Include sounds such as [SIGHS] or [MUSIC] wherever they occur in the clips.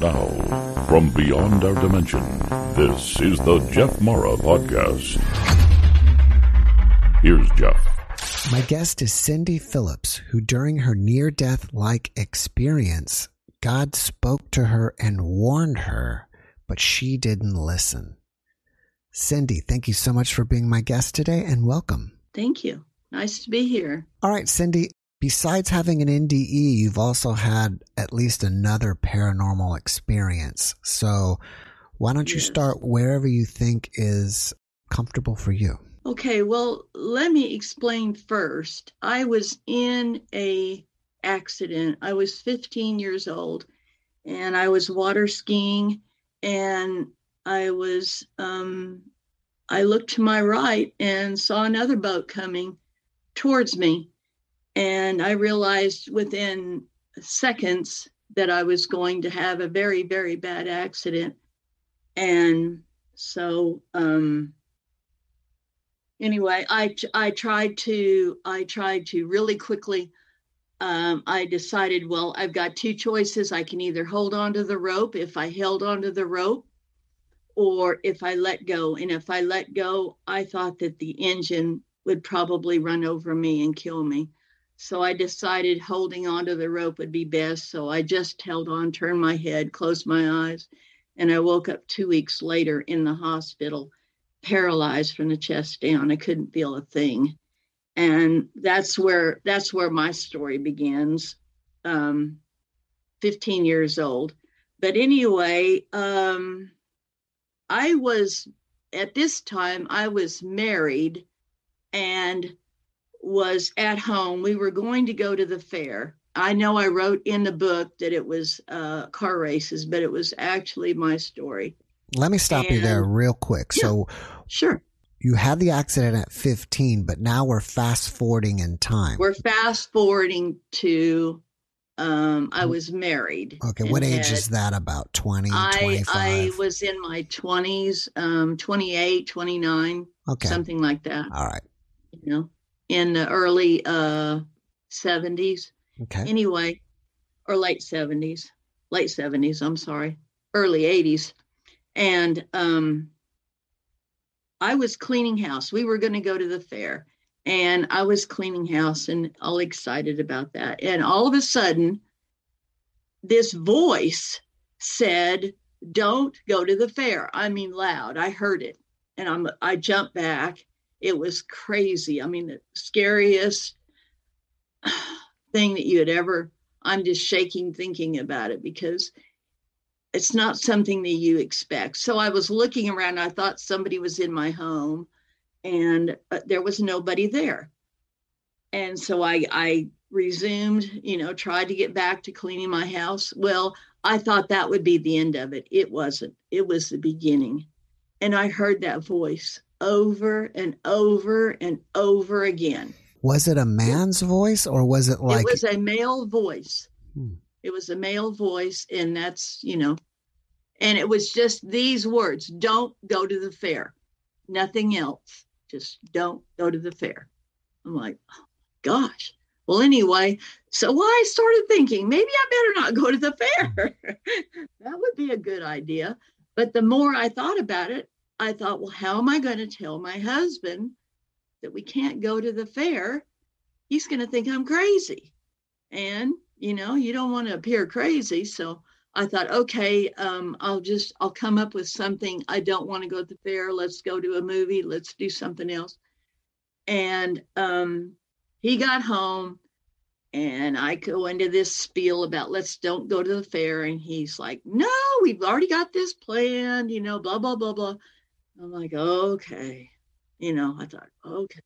now, from beyond our dimension, this is the Jeff Mara Podcast. Here's Jeff. My guest is Cindy Phillips, who during her near death like experience, God spoke to her and warned her, but she didn't listen. Cindy, thank you so much for being my guest today and welcome. Thank you. Nice to be here. All right, Cindy, besides having an NDE, you've also had at least another paranormal experience. So why don't you start wherever you think is comfortable for you? Okay, well, let me explain first. I was in a accident. I was 15 years old and I was water skiing and I was um I looked to my right and saw another boat coming towards me and I realized within seconds that I was going to have a very very bad accident. And so um anyway i i tried to i tried to really quickly um, i decided well i've got two choices. I can either hold on to the rope if i held onto the rope or if i let go. And if i let go i thought that the engine would probably run over me and kill me so i decided holding onto the rope would be best so i just held on turned my head closed my eyes and i woke up two weeks later in the hospital paralyzed from the chest down. I couldn't feel a thing. And that's where that's where my story begins. Um 15 years old. But anyway, um I was at this time I was married and was at home. We were going to go to the fair. I know I wrote in the book that it was uh, car races, but it was actually my story. Let me stop you there real quick. Yeah. So Sure. you had the accident at 15, but now we're fast forwarding in time. We're fast forwarding to um I was married. Mm. okay, what age had- is that about? 20, I 25? I was in my 20s, um 28, 29, okay. something like that, All right. you know, in the early uh 70s. Okay. Anyway, or late 70s. Late 70s, I'm sorry. Early 80s. And um I was cleaning house. We were going to go to the fair and I was cleaning house and all excited about that. And all of a sudden, this voice said, "Don't go to the fair." I mean, loud. I heard it, and I'm. I jumped back. It was crazy. I mean, the scariest thing that you had ever. I'm just shaking thinking about it because it's not something that you expect. So I was looking around. I thought somebody was in my home, and uh, there was nobody there. And so I I resumed, you know, tried to get back to cleaning my house. Well, I thought that would be the end of it. It wasn't. It was the beginning. And I heard that voice over and over and over again. Was it a man's voice or was it like it was a male voice. Hmm. It was a male voice, and that's, you know, and it was just these words don't go to the fair, nothing else. Just don't go to the fair. I'm like, oh, gosh. Well, anyway, so I started thinking maybe I better not go to the fair. [LAUGHS] that would be a good idea. But the more I thought about it, I thought, well, how am I going to tell my husband that we can't go to the fair? He's going to think I'm crazy. And, you know, you don't want to appear crazy. So I thought, okay, um, I'll just, I'll come up with something. I don't want to go to the fair. Let's go to a movie. Let's do something else. And um, he got home and I go into this spiel about let's don't go to the fair. And he's like, no, we've already got this planned, you know, blah, blah, blah, blah. I'm like, okay. You know, I thought, okay.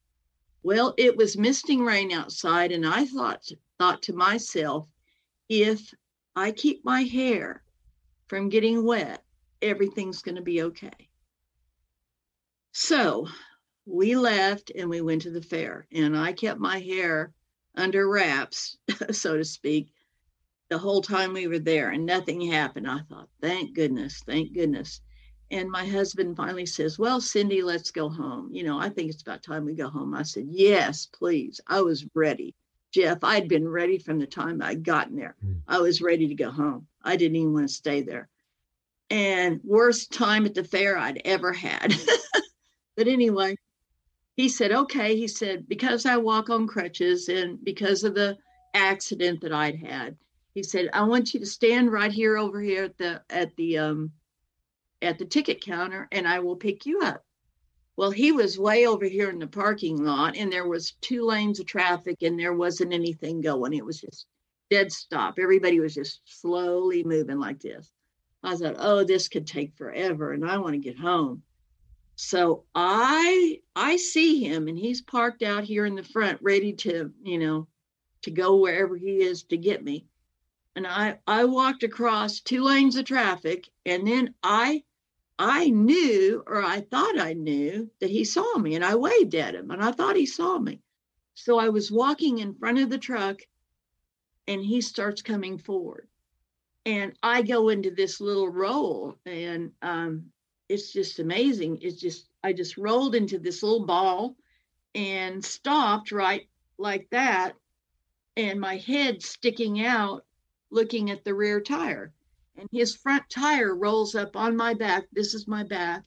Well, it was misting rain outside, and I thought thought to myself, if I keep my hair from getting wet, everything's going to be okay. So we left and we went to the fair, and I kept my hair under wraps, [LAUGHS] so to speak, the whole time we were there, and nothing happened. I thought, thank goodness, thank goodness. And my husband finally says, Well, Cindy, let's go home. You know, I think it's about time we go home. I said, Yes, please. I was ready. Jeff, I'd been ready from the time I'd gotten there. Mm. I was ready to go home. I didn't even want to stay there. And worst time at the fair I'd ever had. [LAUGHS] but anyway, he said, okay. He said, because I walk on crutches and because of the accident that I'd had, he said, I want you to stand right here over here at the at the um at the ticket counter and I will pick you up. Well, he was way over here in the parking lot and there was two lanes of traffic and there wasn't anything going. It was just dead stop. Everybody was just slowly moving like this. I thought, oh, this could take forever and I want to get home. So I I see him and he's parked out here in the front ready to, you know, to go wherever he is to get me. And I I walked across two lanes of traffic and then I I knew or I thought I knew that he saw me and I waved at him and I thought he saw me. So I was walking in front of the truck and he starts coming forward. And I go into this little roll and um, it's just amazing. It's just, I just rolled into this little ball and stopped right like that. And my head sticking out, looking at the rear tire. And his front tire rolls up on my back. This is my back.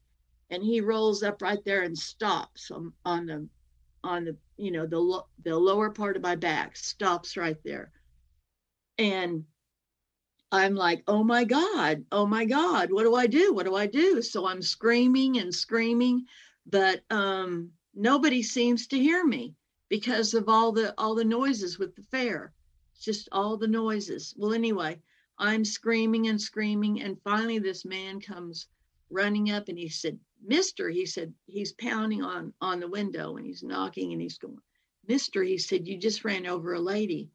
And he rolls up right there and stops on, on the, on the, you know, the, the lower part of my back, stops right there. And I'm like, oh my God, oh my God, what do I do? What do I do? So I'm screaming and screaming, but um, nobody seems to hear me because of all the all the noises with the fair. It's just all the noises. Well, anyway, I'm screaming and screaming, and finally this man comes running up and he said, Mister, he said, he's pounding on on the window and he's knocking and he's going, Mister, he said, you just ran over a lady.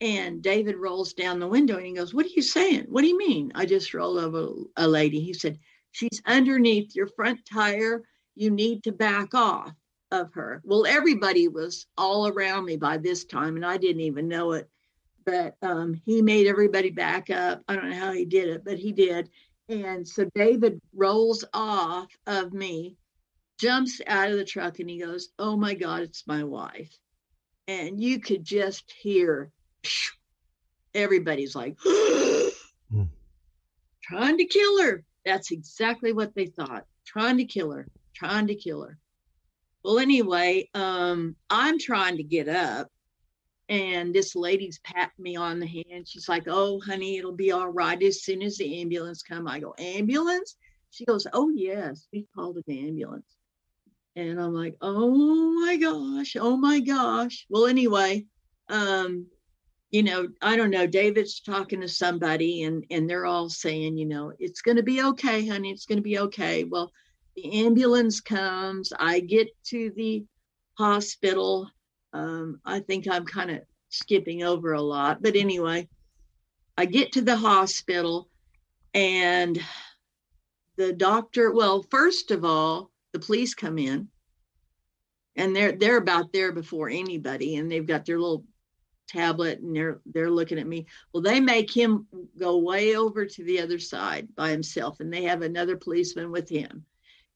And David rolls down the window and he goes, What are you saying? What do you mean? I just rolled over a lady. He said, She's underneath your front tire. You need to back off of her. Well, everybody was all around me by this time, and I didn't even know it. But um, he made everybody back up. I don't know how he did it, but he did. And so David rolls off of me, jumps out of the truck, and he goes, Oh my God, it's my wife. And you could just hear everybody's like hmm. trying to kill her. That's exactly what they thought. Trying to kill her, trying to kill her. Well, anyway, um, I'm trying to get up, and this lady's patting me on the hand. She's like, "Oh, honey, it'll be all right as soon as the ambulance come." I go, "Ambulance?" She goes, "Oh yes, we called an ambulance." And I'm like, "Oh my gosh, oh my gosh." Well, anyway, um, you know, I don't know, David's talking to somebody and and they're all saying, you know, it's going to be okay, honey, it's going to be okay. Well, the ambulance comes, I get to the hospital. Um, I think I'm kind of skipping over a lot, but anyway, I get to the hospital and the doctor, well, first of all, the police come in and they're they're about there before anybody and they've got their little tablet and they're they're looking at me. Well they make him go way over to the other side by himself and they have another policeman with him.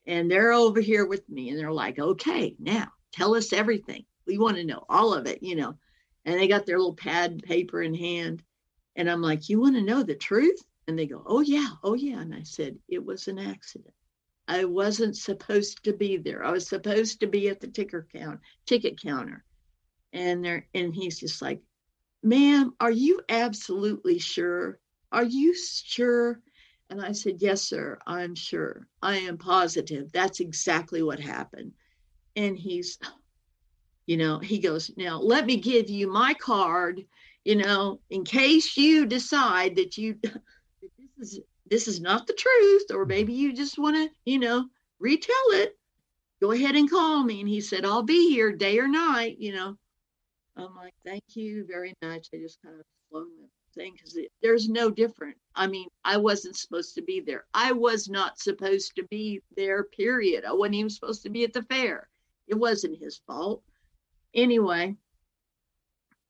And they're over here with me and they're like okay now tell us everything we want to know all of it you know. And they got their little pad paper in hand and i'm like you want to know the truth? And they go oh yeah oh yeah. And i said it was an accident. I wasn't supposed to be there. I was supposed to be at the ticker count ticket counter. And there and he's just like ma'am are you absolutely sure? Are you sure? And i said yes sir i'm sure. I am positive. That's exactly what happened. And he's you know he goes now let me give you my card you know in case you decide that you [LAUGHS] that this is this is not the truth or mm-hmm. maybe you just want to you know retell it go ahead and call me and he said i'll be here day or night you know I'm like, thank you very much. I just kind of flung the thing because there's no different. I mean, I wasn't supposed to be there. I was not supposed to be there, period. I wasn't even supposed to be at the fair. It wasn't his fault. Anyway,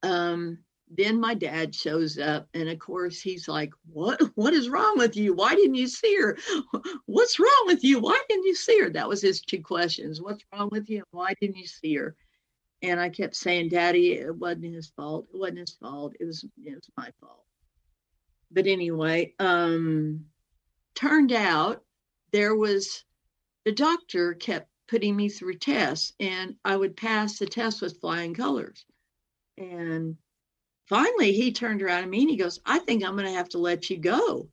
um, then my dad shows up and of course he's like what what is wrong with you? Why didn't you see her? [LAUGHS] What's wrong with you? Why didn't you see her? That was his two questions. What's wrong with you? Why didn't you see her? And I kept saying, Daddy, it wasn't his fault. It wasn't his fault. It was it was my fault. but anyway, um, turned out there was the doctor kept putting me through tests and I would pass the test with flying colors. And finally he turned around to me and he goes, I think I'm going to have to let you go.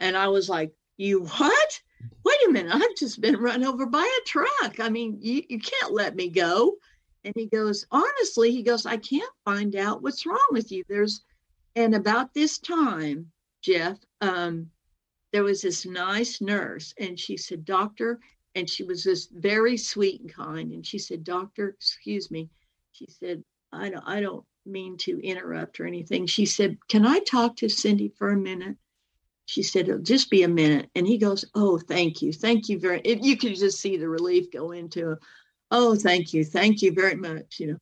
And I was like, You what? Wait a minute. I've just been run over by a truck. I mean, you, you can't let me go. And he goes, Honestly, he goes, I can't find out what's wrong with you. There's, and about this time, Jeff, um, there was this nice nurse and she said, Doctor, and she was just very sweet and kind. And she said, Doctor, excuse me. She said, I don't, I don't mean to interrupt or anything. She said, Can I talk to Cindy for a minute? She said, It'll just be a minute. And he goes, Oh, thank you. Thank you very if you could just see the relief go into him. Oh, thank you. Thank you very much. You know.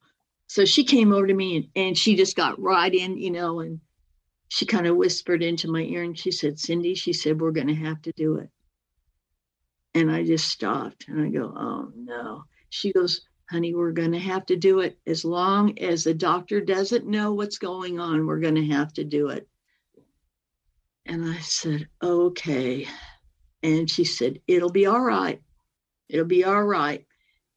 So she came over to me and, and she just got right in, you know, and she kind of whispered into my ear and she said, Cindy, she said, We're gonna have to do it. And I just stopped and I go, Oh no. She goes, honey, we're going to have to do it as long as the doctor doesn't know what's going on. We're going to have to do it. And I said, okay. And she said, it'll be all right. It'll be all right.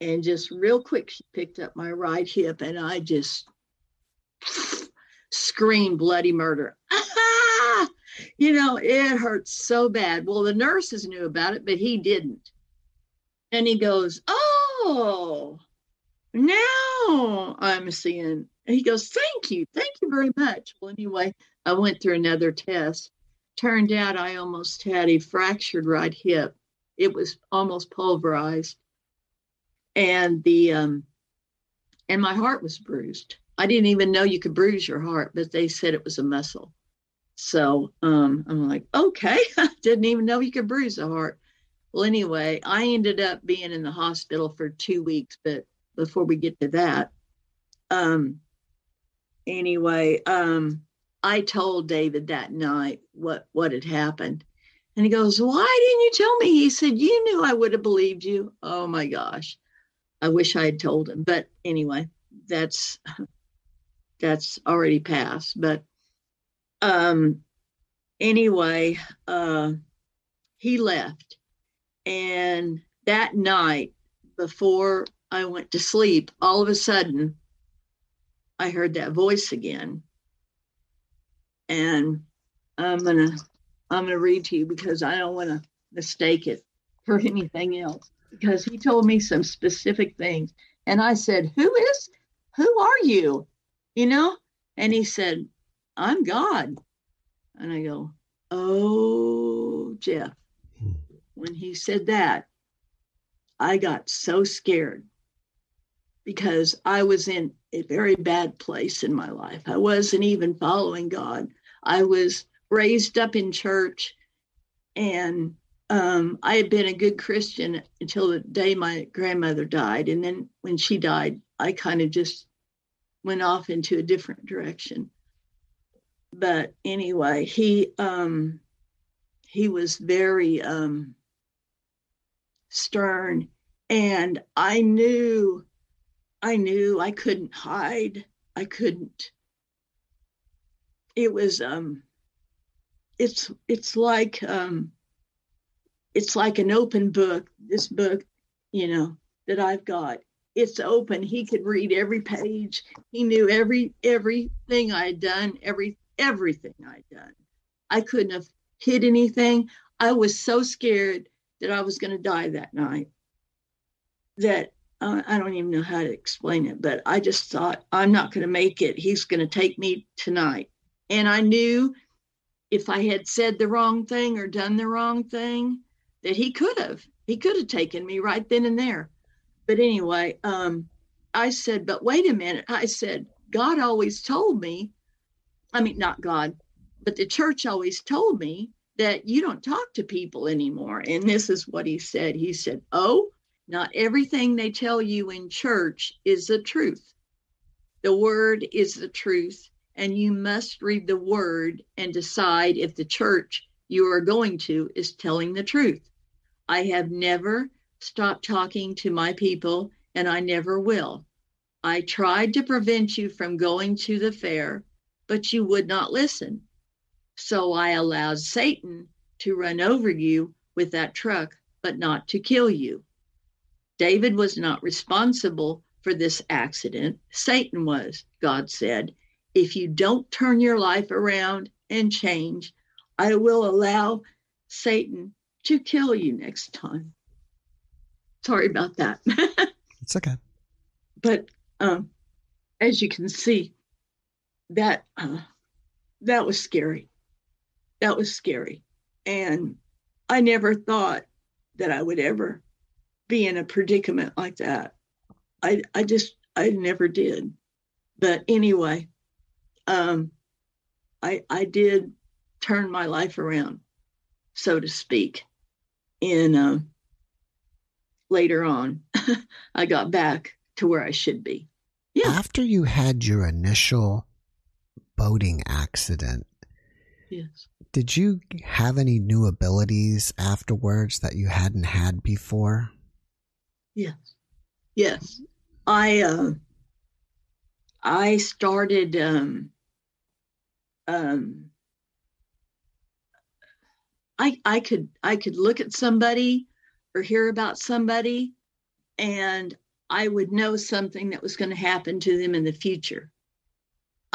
And just real quick, she picked up my right hip and I just screamed bloody murder. [LAUGHS] you know, it hurts so bad. Well, the nurses knew about it, but he didn't. And he goes, Oh, now I'm seeing. And he goes, Thank you. Thank you very much. Well, anyway, I went through another test. Turned out I almost had a fractured right hip. It was almost pulverized. And the um and my heart was bruised. I didn't even know you could bruise your heart, but they said it was a muscle. So um, I'm like, okay, [LAUGHS] I didn't even know you could bruise a heart. Well, anyway, I ended up being in the hospital for two weeks, but before we get to that. Um, anyway, um, I told David that night what what had happened. And he goes, Why didn't you tell me? He said, You knew I would have believed you. Oh my gosh. I wish I had told him. But anyway, that's [LAUGHS] that's already passed. But um anyway, uh he left. And that night before I went to sleep, all of a sudden, I heard that voice again. And I'm gonna I'm gonna read to you because I don't want to mistake it for [LAUGHS] anything else. Because he told me some specific things, and I said, "Who is? Who are you?" You know, and he said, "I'm God," and I go, "Oh, Jeff." When he said that, I got so scared because I was in a very bad place in my life. I wasn't even following God. I was raised up in church and um, I had been a good Christian until the day my grandmother died. And then when she died, I kind of just went off into a different direction. But anyway, he um, he was very um, stern, and I knew I knew I couldn't hide. I couldn't. It was um it's it's like um it's like an open book, this book, you know, that I've got. It's open. He could read every page. He knew every everything I'd done, every everything I'd done. I couldn't have hid anything. I was so scared that I was going to die that night that uh, I don't even know how to explain it, but I just thought, I'm not going to make it. He's going to take me tonight. And I knew if I had said the wrong thing or done the wrong thing, that he could have. He could have taken me right then and there. But anyway, um, I said, but wait a minute. I said, God always told me, I mean, not God, but the church always told me that you don't talk to people anymore. And this is what he said. He said, Oh, not everything they tell you in church is the truth. The word is the truth, and you must read the word and decide if the church you are going to is telling the truth. I have never stopped talking to my people, and I never will. I tried to prevent you from going to the fair, but you would not listen. So I allowed Satan to run over you with that truck, but not to kill you. David was not responsible for this accident. Satan was, God said. If you don't turn your life around and change, I will allow Satan to kill you next time. Sorry about that. [LAUGHS] it's okay. But um, as you can see, that uh, that was scary. That was scary, and I never thought that I would ever be in a predicament like that. I I just I never did. But anyway, um, I I did turn my life around, so to speak. And uh, later on, [LAUGHS] I got back to where I should be. Yeah. After you had your initial boating accident, yes. Did you have any new abilities afterwards that you hadn't had before? Yes. Yes. I uh I started um um I I could I could look at somebody or hear about somebody and I would know something that was going to happen to them in the future.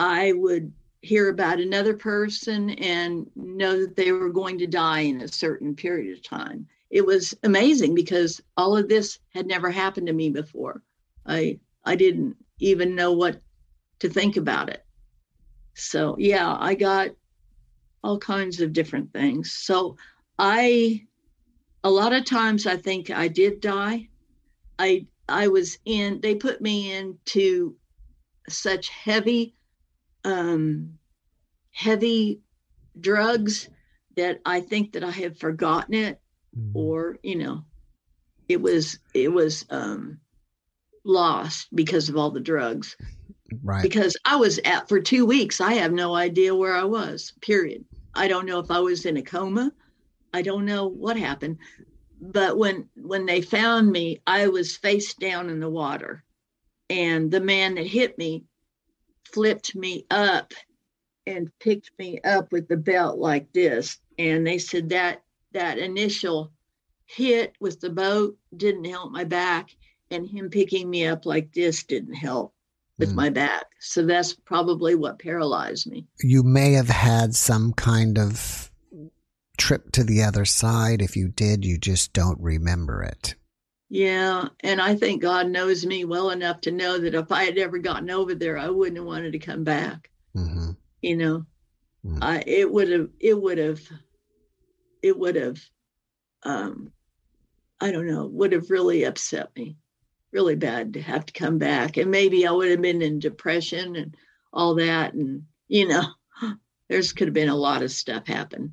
I would hear about another person and know that they were going to die in a certain period of time. It was amazing because all of this had never happened to me before. I I didn't even know what to think about it. So, yeah, I got all kinds of different things. So, I a lot of times I think I did die. I I was in they put me into such heavy um heavy drugs that I think that I have forgotten it mm. or you know it was it was um lost because of all the drugs. Right. Because I was at for 2 weeks I have no idea where I was period. I don't know if I was in a coma. I don't know what happened. But when when they found me i was face down in the water. And the man that hit me flipped me up and picked me up with the belt like this and they said that that initial hit with the boat didn't help my back and him picking me up like this didn't help with mm. my back so that's probably what paralyzed me you may have had some kind of trip to the other side. If you did, you just don't remember it. Yeah. And I think God knows me well enough to know that if I had ever gotten over there, I wouldn't have wanted to come back. Mm-hmm. You know, mm-hmm. I, it would have, it would have, it would have, um, I don't know, would have really upset me really bad to have to come back. And maybe I would have been in depression and all that. And, you know, [GASPS] there's could have been a lot of stuff happen.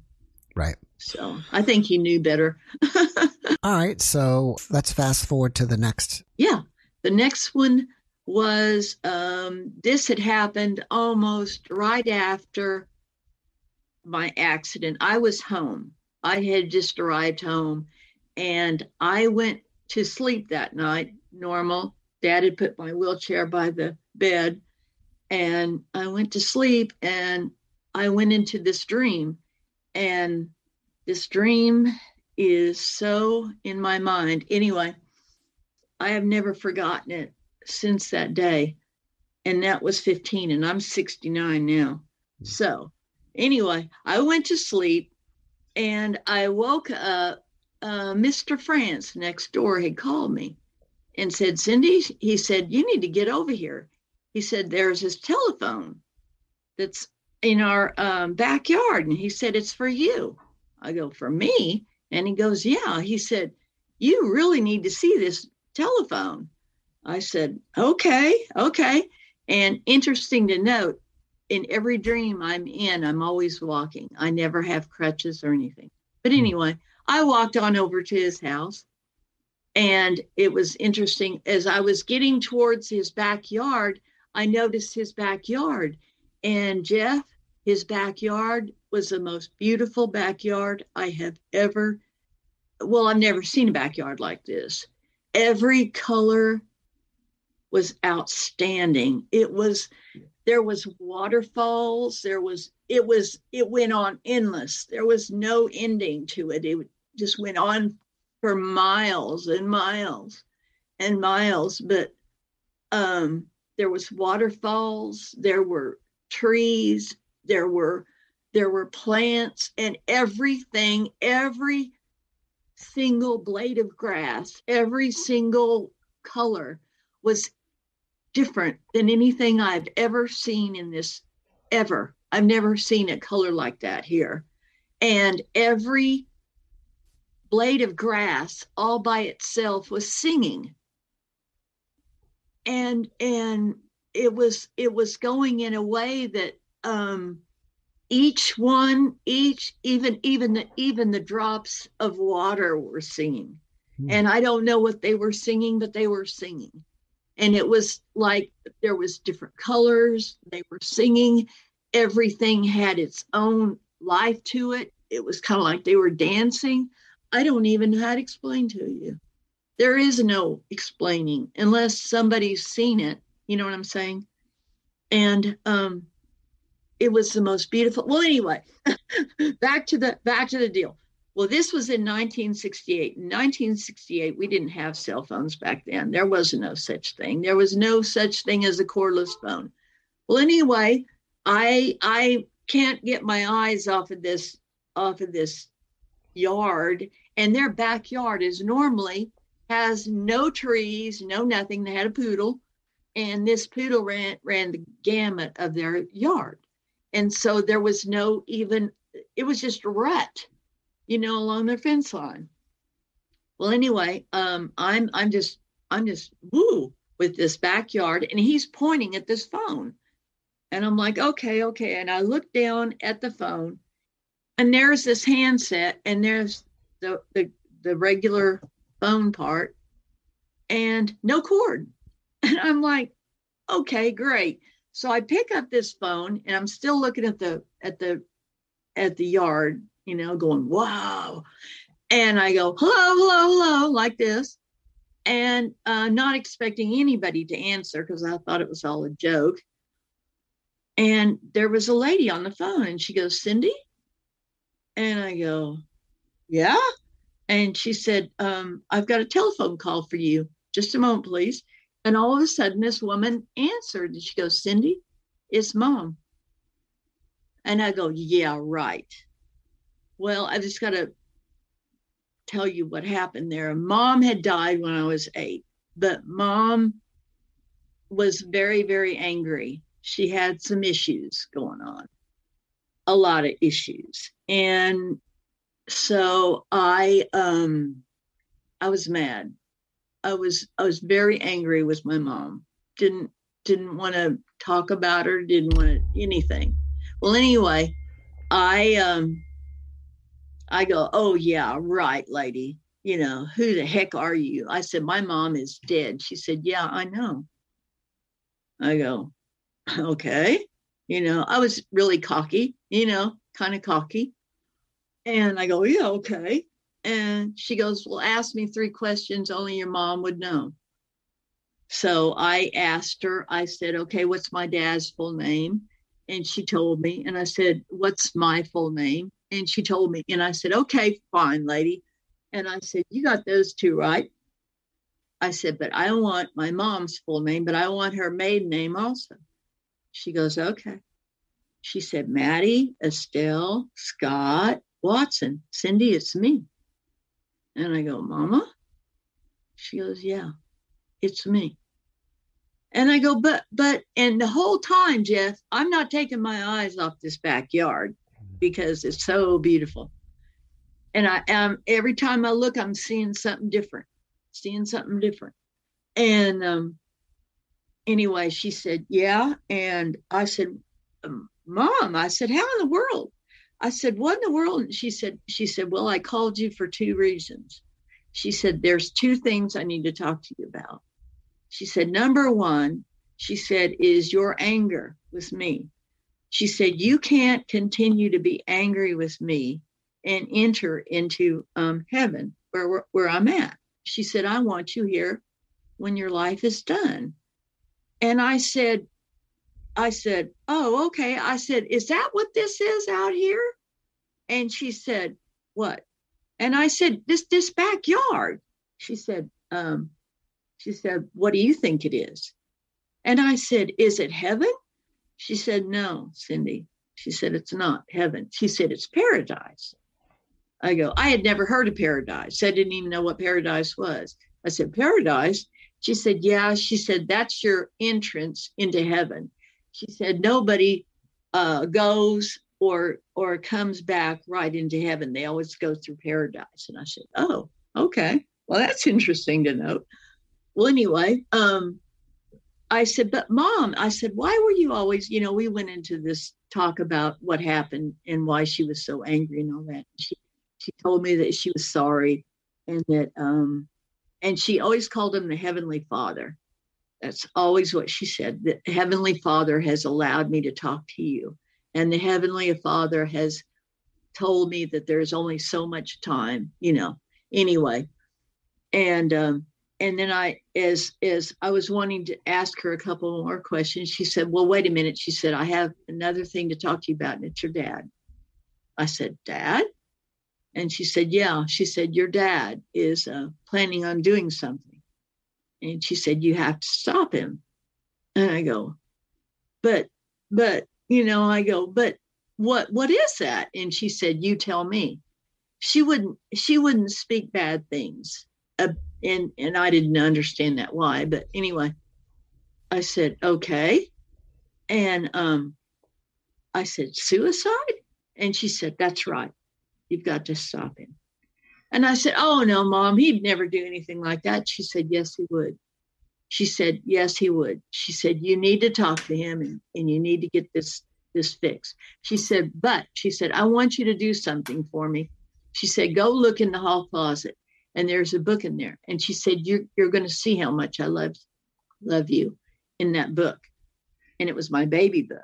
Right. So I think he knew better. [LAUGHS] All right. So let's fast forward to the next. Yeah. The next one was um, this had happened almost right after my accident. I was home. I had just arrived home and I went to sleep that night, normal. Dad had put my wheelchair by the bed and I went to sleep and I went into this dream and this dream is so in my mind. Anyway, I have never forgotten it since that day. And that was 15, and I'm 69 now. So, anyway, I went to sleep and I woke up. Uh, Mr. France next door had called me and said, Cindy, he said, you need to get over here. He said, there's his telephone that's in our um, backyard. And he said, It's for you. I go, For me? And he goes, Yeah. He said, You really need to see this telephone. I said, Okay, okay. And interesting to note, in every dream I'm in, I'm always walking. I never have crutches or anything. But hmm. anyway, I walked on over to his house. And it was interesting as I was getting towards his backyard, I noticed his backyard and Jeff, his backyard was the most beautiful backyard I have ever, well, I've never seen a backyard like this. Every color was outstanding. It was there was waterfalls there was it was it went on endless there was no ending to it it just went on for miles and miles and miles but um there was waterfalls there were trees there were there were plants and everything every single blade of grass every single color was different than anything I've ever seen in this ever. I've never seen a color like that here. And every blade of grass all by itself was singing. And and it was it was going in a way that um each one each even even the even the drops of water were singing. Mm. And I don't know what they were singing, but they were singing. And it was like there was different colors. They were singing. Everything had its own life to it. It was kind of like they were dancing. I don't even know how to explain to you. There is no explaining unless somebody's seen it. You know what i'm saying? And um it was the most beautiful well anyway [LAUGHS] back to the back to the deal well, this was in 1968. In 1968, we didn't have cell phones back then. There was no such thing. There was no such thing as a cordless phone. Well, anyway, I I can't get my eyes off of this off of this yard, and their backyard is normally has no trees, no nothing. They had a poodle, and this poodle ran ran the gamut of their yard, and so there was no even. It was just a rut you know, along their fence line. Well, anyway, um, I'm I'm just I'm just woo with this backyard, and he's pointing at this phone, and I'm like, okay, okay, and I look down at the phone, and there's this handset, and there's the the the regular phone part, and no cord, [LAUGHS] and I'm like, okay, great. So I pick up this phone, and I'm still looking at the at the at the yard you know, going, wow. And I go, hello, hello, hello, like this. And uh, not expecting anybody to answer because I thought it was all a joke. And there was a lady on the phone and she goes, Cindy? And I go, yeah. And she said, um, I've got a telephone call for you. Just a moment, please. And all of a sudden, this woman answered and she goes, Cindy, it's mom. And I go, yeah, right. Well, I just got to tell you what happened there. Mom had died when I was eight, but mom was very, very angry. She had some issues going on, a lot of issues. And so I um I was mad. I was I was very angry with my mom. Didn't didn't want to talk about her, didn't want anything. Well, anyway, I um I go, Oh, yeah, right, lady. You know, who the heck are you? I said, My mom is dead. She said, Yeah, I know. I go, [LAUGHS] Okay. You know, I was really cocky, you know, kind of cocky. And I go, Yeah, okay. And she goes, Well, ask me three questions only your mom would know. So I asked her, I said, Okay, what's my dad's full name? And she told me, and I said, What's my full name? And she told me, and I said, okay, fine, lady. And I said, you got those two right. I said, but I want my mom's full name, but I want her maiden name also. She goes, okay. She said, Maddie, Estelle, Scott, Watson, Cindy, it's me. And I go, Mama? She goes, yeah, it's me. And I go, but, but, and the whole time, Jeff, I'm not taking my eyes off this backyard because it's so beautiful. And I um every time I look, I'm seeing something different, seeing something different. And um anyway, she said, Yeah. And I said, Mom, I said, How in the world? I said, What in the world? And she said, She said, Well, I called you for two reasons. She said, There's two things I need to talk to you about. She said, Number one, she said, is your anger with me. She said, You can't continue to be angry with me and enter into um, heaven where, where I'm at. She said, I want you here when your life is done. And I said, I said, Oh, okay. I said, Is that what this is out here? And she said, What? And I said, This this backyard. She said, um, she said, What do you think it is? And I said, Is it heaven? She said, No, Cindy. She said, It's not heaven. She said, It's paradise. I go, I had never heard of paradise. I didn't even know what paradise was. I said, Paradise? She said, Yeah. She said, That's your entrance into heaven. She said, Nobody uh, goes or or comes back right into heaven. They always go through paradise. And I said, Oh, okay. Well, that's interesting to note. Well, anyway, um, I said, but mom, I said, why were you always, you know, we went into this talk about what happened and why she was so angry and all that. She she told me that she was sorry and that um and she always called him the heavenly father that's always what she said the heavenly father has allowed me to talk to you and the heavenly father has told me that there's only so much time you know anyway and um and then i as as i was wanting to ask her a couple more questions she said well wait a minute she said i have another thing to talk to you about and it's your dad i said dad and she said, Yeah. She said, Your dad is uh, planning on doing something. And she said, You have to stop him. And I go, But, but, you know, I go, But what, what is that? And she said, You tell me. She wouldn't, she wouldn't speak bad things. Uh, and, and I didn't understand that why. But anyway, I said, Okay. And um, I said, Suicide? And she said, That's right. You've got to stop him. And I said, Oh, no, mom, he'd never do anything like that. She said, Yes, he would. She said, Yes, he would. She said, You need to talk to him and, and you need to get this this fixed. She said, But she said, I want you to do something for me. She said, Go look in the hall closet and there's a book in there. And she said, You're you're gonna see how much I love love you in that book. And it was my baby book.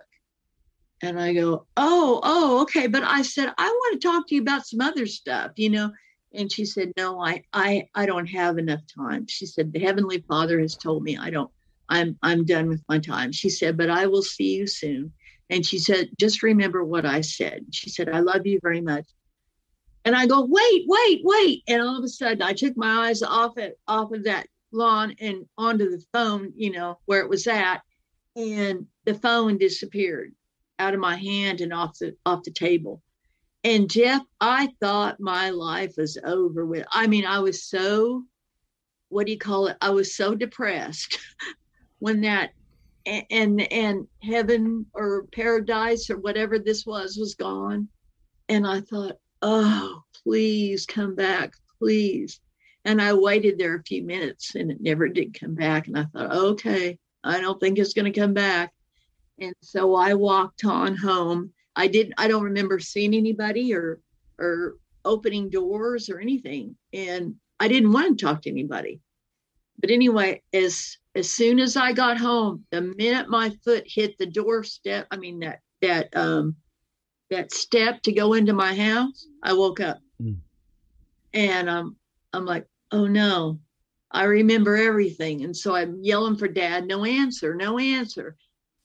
And I go, oh, oh, okay. But I said, I want to talk to you about some other stuff, you know. And she said, no, I, I, I don't have enough time. She said, the Heavenly Father has told me I don't, I'm, I'm done with my time. She said, but I will see you soon. And she said, just remember what I said. She said, I love you very much. And I go, wait, wait, wait. And all of a sudden I took my eyes off it, off of that lawn and onto the phone, you know, where it was at. And the phone disappeared out of my hand and off the off the table. And Jeff, I thought my life was over with. I mean, I was so what do you call it? I was so depressed [LAUGHS] when that and and heaven or paradise or whatever this was was gone. And I thought, oh, please come back, please. And I waited there a few minutes and it never did come back. And I thought, okay, I don't think it's going to come back. And so I walked on home. I didn't I don't remember seeing anybody or or opening doors or anything. And I didn't want to talk to anybody. But anyway, as as soon as I got home, the minute my foot hit the doorstep, I mean that that um that step to go into my house, I woke up. Mm. And um I'm like, oh no, I remember everything. And so I'm yelling for dad, no answer, no answer.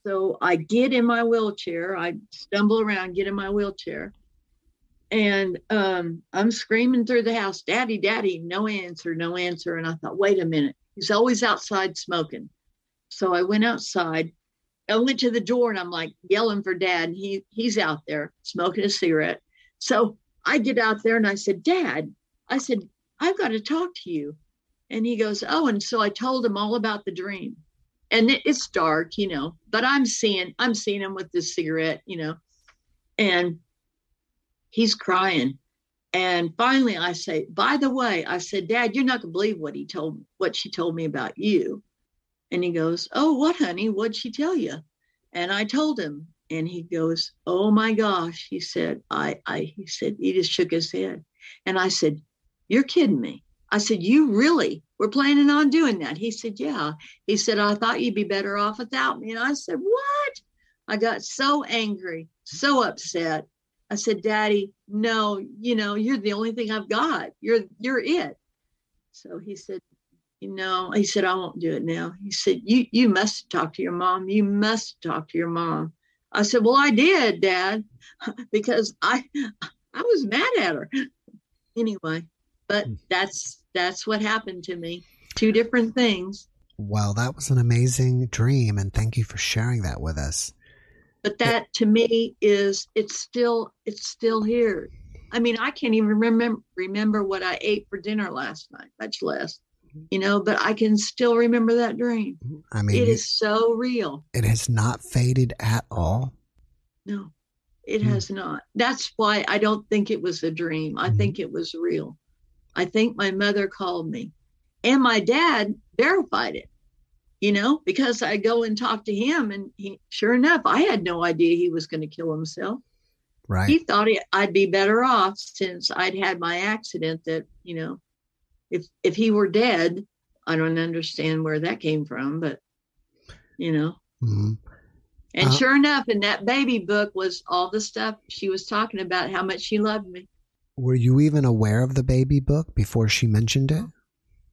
So I get in my wheelchair, I stumble around, get in my wheelchair, and um, I'm screaming through the house, Daddy, Daddy, no answer, no answer. And I thought, wait a minute, he's always outside smoking. So I went outside. I went to the door and I'm like yelling for dad. And he he's out there smoking a cigarette. So I get out there and I said, Dad, I said, I've got to talk to you. And he goes, Oh, and so I told him all about the dream and it's dark, you know, but I'm seeing, I'm seeing him with this cigarette, you know, and he's crying. And finally I say, by the way, I said, Dad, you're not gonna believe what he told what she told me about you. And he goes, Oh, what honey? What'd she tell you? And I told him, and he goes, Oh my gosh. He said, I I he said, he just shook his head. And I said, You're kidding me. I said, You really we're planning on doing that. He said, Yeah. He said, I thought you'd be better off without me. And I said, What? I got so angry, so upset. I said, Daddy, no, you know, you're the only thing I've got. You're you're it. So he said, you know, he said, I won't do it now. He said, You you must talk to your mom. You must talk to your mom. I said, Well, I did, Dad, [LAUGHS] because I I was mad at her. Anyway, but hmm. that's that's what happened to me. Two different things. Well, that was an amazing dream and thank you for sharing that with us. But that to me is it's still it's still here. I mean, I can't even remember remember what I ate for dinner last night, much less you know, but I can still remember that dream. I mean, it is so real. It has not faded at all. No, it mm. has not. That's why I don't think it was a dream. I mm. think it was real. I think my mother called me and my dad verified it, you know, because I go and talk to him and he, sure enough, I had no idea he was going to kill himself. Right. He thought I'd be better off since I'd had my accident that, you know, if if he were dead, I don't understand where that came from, but you know. Mm-hmm. And uh, sure enough, in that baby book was all the stuff she was talking about how much she loved me. Were you even aware of the baby book before she mentioned it?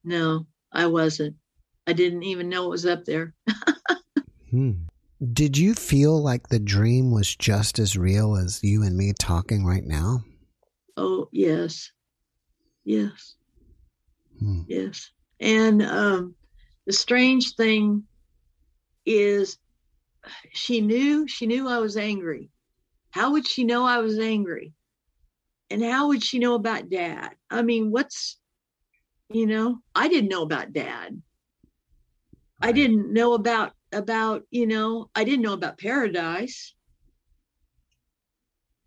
No, I wasn't. I didn't even know it was up there. [LAUGHS] hmm. Did you feel like the dream was just as real as you and me talking right now? Oh, yes. Yes. Hmm. Yes. And um, the strange thing is she knew she knew I was angry. How would she know I was angry? And how would she know about dad? I mean, what's you know, I didn't know about dad. I didn't know about about, you know, I didn't know about paradise.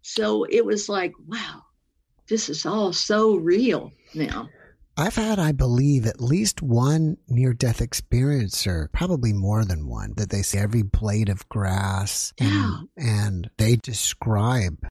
So it was like, wow, this is all so real now. I've had, I believe, at least one near death experiencer, probably more than one, that they see every blade of grass and, and they describe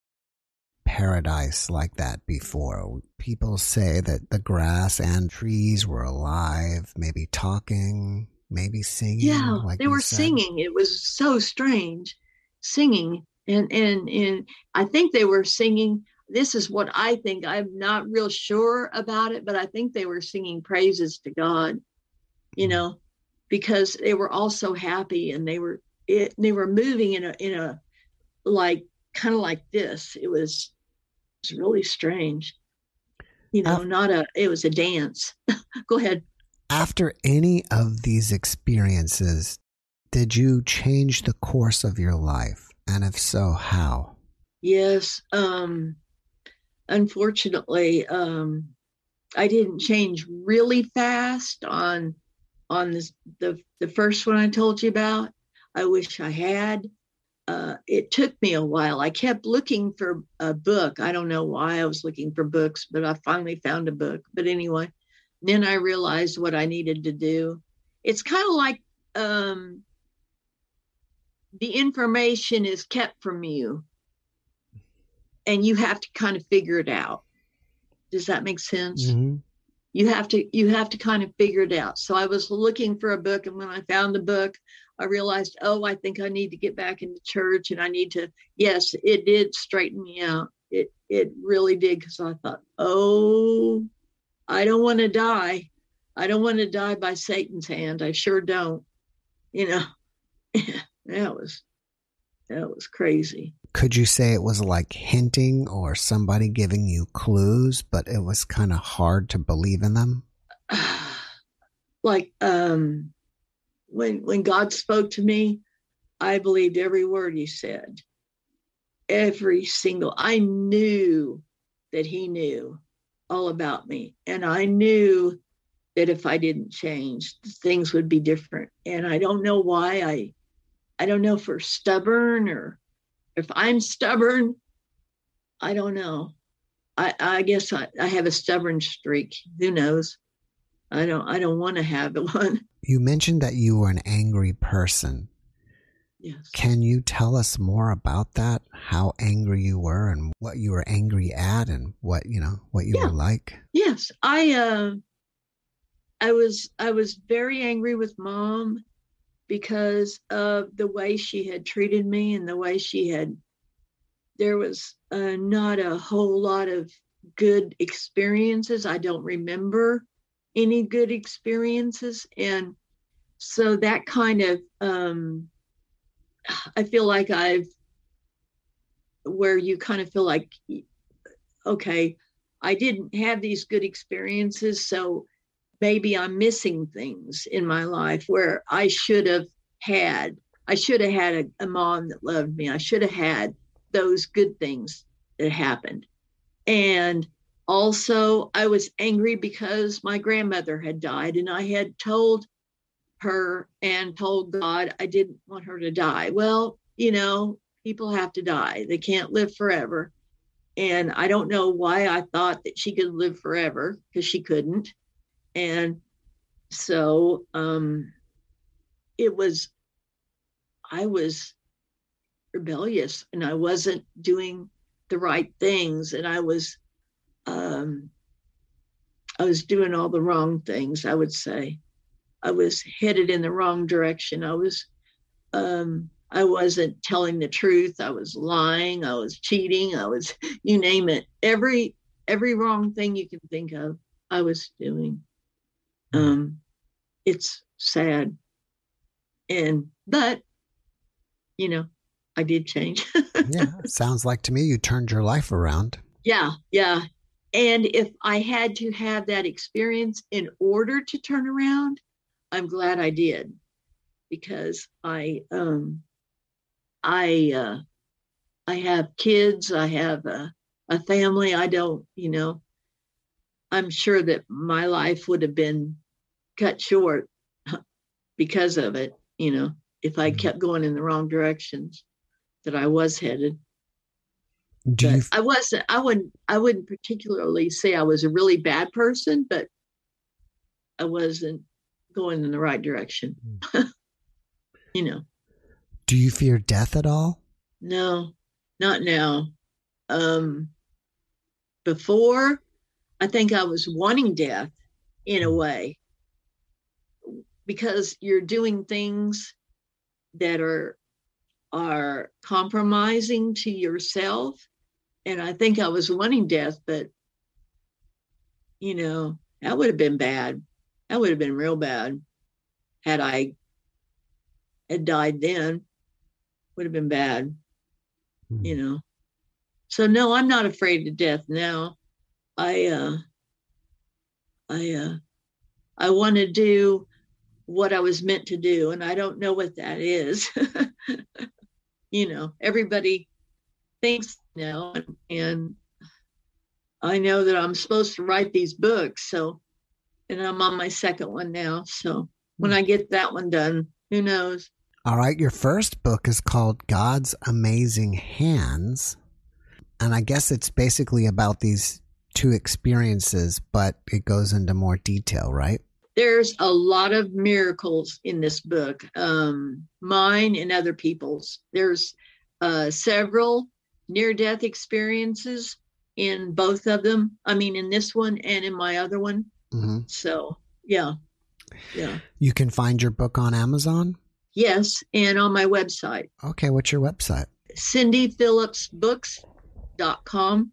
paradise like that before. People say that the grass and trees were alive, maybe talking, maybe singing. Yeah, like they were said. singing. It was so strange, singing, and and and I think they were singing this is what I think. I'm not real sure about it, but I think they were singing praises to God, you mm. know, because they were all so happy and they were it, they were moving in a in a like kind of like this. It was really strange. You know, not a it was a dance. [LAUGHS] Go ahead. After any of these experiences, did you change the course of your life? And if so, how? Yes. Um unfortunately, um, I didn't change really fast on on this, the the first one I told you about. I wish I had. Uh, it took me a while. I kept looking for a book. I don't know why I was looking for books, but I finally found a book. But anyway, then I realized what I needed to do. It's kind of like um, the information is kept from you and you have to kind of figure it out. Does that make sense? Mm-hmm. You have to you have to kind of figure it out. So I was looking for a book, and when I found the book, I realized, oh, I think I need to get back into church, and I need to. Yes, it did straighten me out. It it really did because I thought, oh, I don't want to die. I don't want to die by Satan's hand. I sure don't. You know, [LAUGHS] that was that was crazy could you say it was like hinting or somebody giving you clues, but it was kind of hard to believe in them? [SIGHS] like um, when when God spoke to me, I believed every word He said. Every single, I knew that He knew all about me, and I knew that if I didn't change, things would be different. And I don't know why I, I don't know if we're stubborn or if I'm stubborn, I don't know. I, I guess I, I have a stubborn streak. Who knows? I don't I don't want to have [LAUGHS] one. You mentioned that you were an angry person. Yes. Can you tell us more about that? How angry you were and what you were angry at and what, you know, what you yeah. were like? Yes. I uh I was I was very angry with mom because of the way she had treated me and the way she had there was uh, not a whole lot of good experiences i don't remember any good experiences. And so that kind of um i feel like i've where you kind of feel like okay i didn't have these good experiences so maybe i'm missing things in my life where i should have had i should have had a, a mom that loved me. I should have had those good things that happened. And also i was angry because my grandmother had died and i had told her and told god i didn't want her to die. Well you know people have to die. They can't live forever. And i don't know why i thought that she could live forever because she couldn't. And so um it was i was rebellious and i wasn't doing the right things and i was um, I was doing all the wrong things, I would say. I was headed in the wrong direction. I was um, I wasn't telling the truth. I was lying. I was cheating. I was [LAUGHS] you name it. Every every wrong thing you can think of, I was doing. Hmm. Um, it's sad. And but you know, I did change. [LAUGHS] yeah, sounds like to me you turned your life around. Yeah, yeah. And if I had to have that experience in order to turn around, I'm glad I did because I um I uh I have kids, I have a, a family. I don't, you know, I'm sure that my life would have been cut short [LAUGHS] because of it, you know, if I mm-hmm. kept going in the wrong directions that I was headed. Do you... I wasn't. I wouldn't. I wouldn't particularly say I was a really bad person, but I wasn't going in the right direction. Hmm. [LAUGHS] you know. Do you fear death at all? No, not now. Um, before, I think I was wanting death in a hmm. way because you're doing things that are are compromising to yourself and I think I was wanting death, but you know, that would have been bad. That would have been real bad had I had died then. Would have been bad, mm-hmm. you know. So no, I'm not afraid of death now. I uh I uh I want to do what I was meant to do and I don't know what that is. [LAUGHS] you know, everybody thinks now and I know that I'm supposed to write these books. So, and I'm on my second one now. So when I get that one done, who knows? All right. Your first book is called God's Amazing Hands. And I guess it's basically about these two experiences, but it goes into more detail, right? There's a lot of miracles in this book, um, mine and other people's. There's uh, several near death experiences in both of them. I mean, in this one and in my other one. Mm-hmm. So, yeah. Yeah. You can find your book on Amazon? Yes, and on my website. Okay, what's your website? cindyphillipsbooks.com.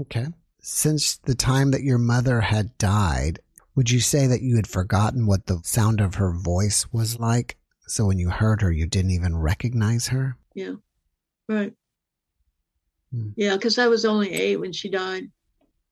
Okay. Since the time that your mother had died, would you say that you had forgotten what the sound of her voice was like? So when you heard her, you didn't even recognize her? Yeah. Right. Hmm. Yeah, because I was only eight when she died.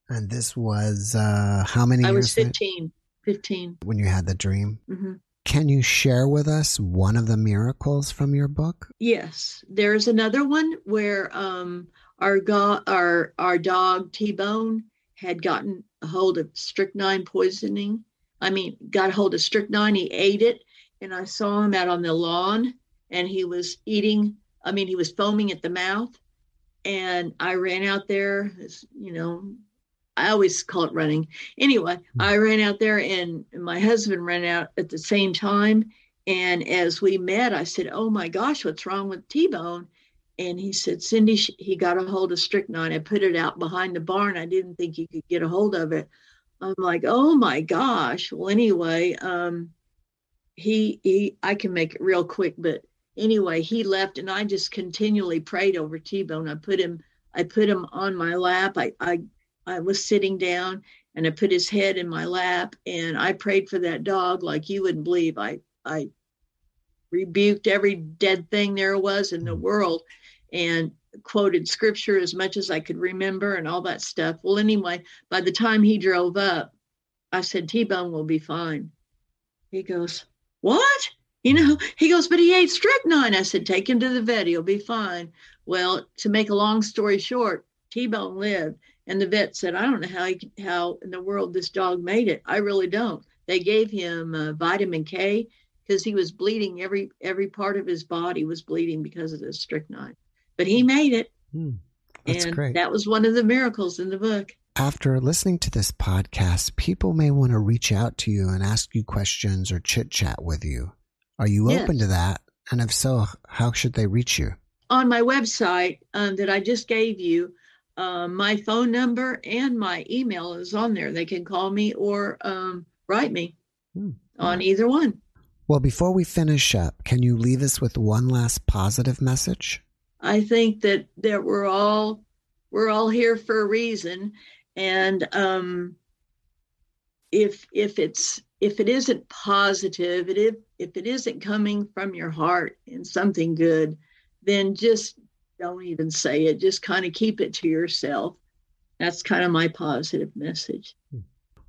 And this was uh, how many I? Was 15. 15. When you had the dream? Mm-hmm. Can you share with us one of the miracles from your book? Yes. There's another one where um, our, go- our, our dog T Bone had gotten a hold of strychnine poisoning. I mean, got a hold of strychnine. He ate it. And I saw him out on the lawn and he was eating, I mean, he was foaming at the mouth and I ran out there, you know, I always call it running. Anyway, hmm. I ran out there and my husband ran out at the same time. And as we met, I said, Oh my gosh, what's wrong with T Bone? And he said, Cindy, he got a hold of strychnine. I put it out behind the barn. I didn't think he could get a hold of it. I'm like, Oh my gosh. Well, anyway, um, he, he, I can make it real quick, but anyway, he left and I just continually prayed over T-Bone. I put him, I put him on my lap. I, I I was sitting down and I put his head in my lap and I prayed for that dog like you wouldn't believe. I I rebuked every dead thing there was in the hmm. world and quoted scripture as much as I could remember and all that stuff. Well, anyway, by the time he drove up, I said, T Bone will be fine. He goes, What? You know, he goes, But he ate strychnine. I said, Take him to the vet. He'll be fine. Well, to make a long story short, T Bone lived. And the vet said, I don't know how, he, how in the world this dog made it. I really don't. They gave him uh, vitamin K because he was bleeding. Every every part of his body was bleeding because of the strychnine but he made it. Mm, that's and great. That was one of the miracles in the book. After listening to this podcast, people may want to reach out to you and ask you questions or chit chat with you. Are you Yes. open to that? And if so, how should they reach you? On my website um, that I just gave you, um, my phone number and my email is on there. They can call me or um, write me Hmm. on either one. Well, before we finish up, can you leave us with one last positive message? I think that that we're all we're all here for a reason, and um, if if it's if it isn't positive, if if it isn't coming from your heart and something good, then just don't even say it. Just kind of keep it to yourself. That's kind of my positive message.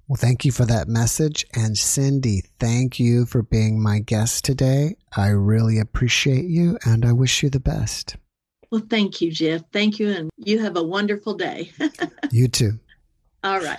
Well, thank you for that message. And Cindy, thank you for being my guest today. I really appreciate you and I wish you the best. Well, thank you, Jeff. Thank you, and you have a wonderful day. [LAUGHS] You too. all right.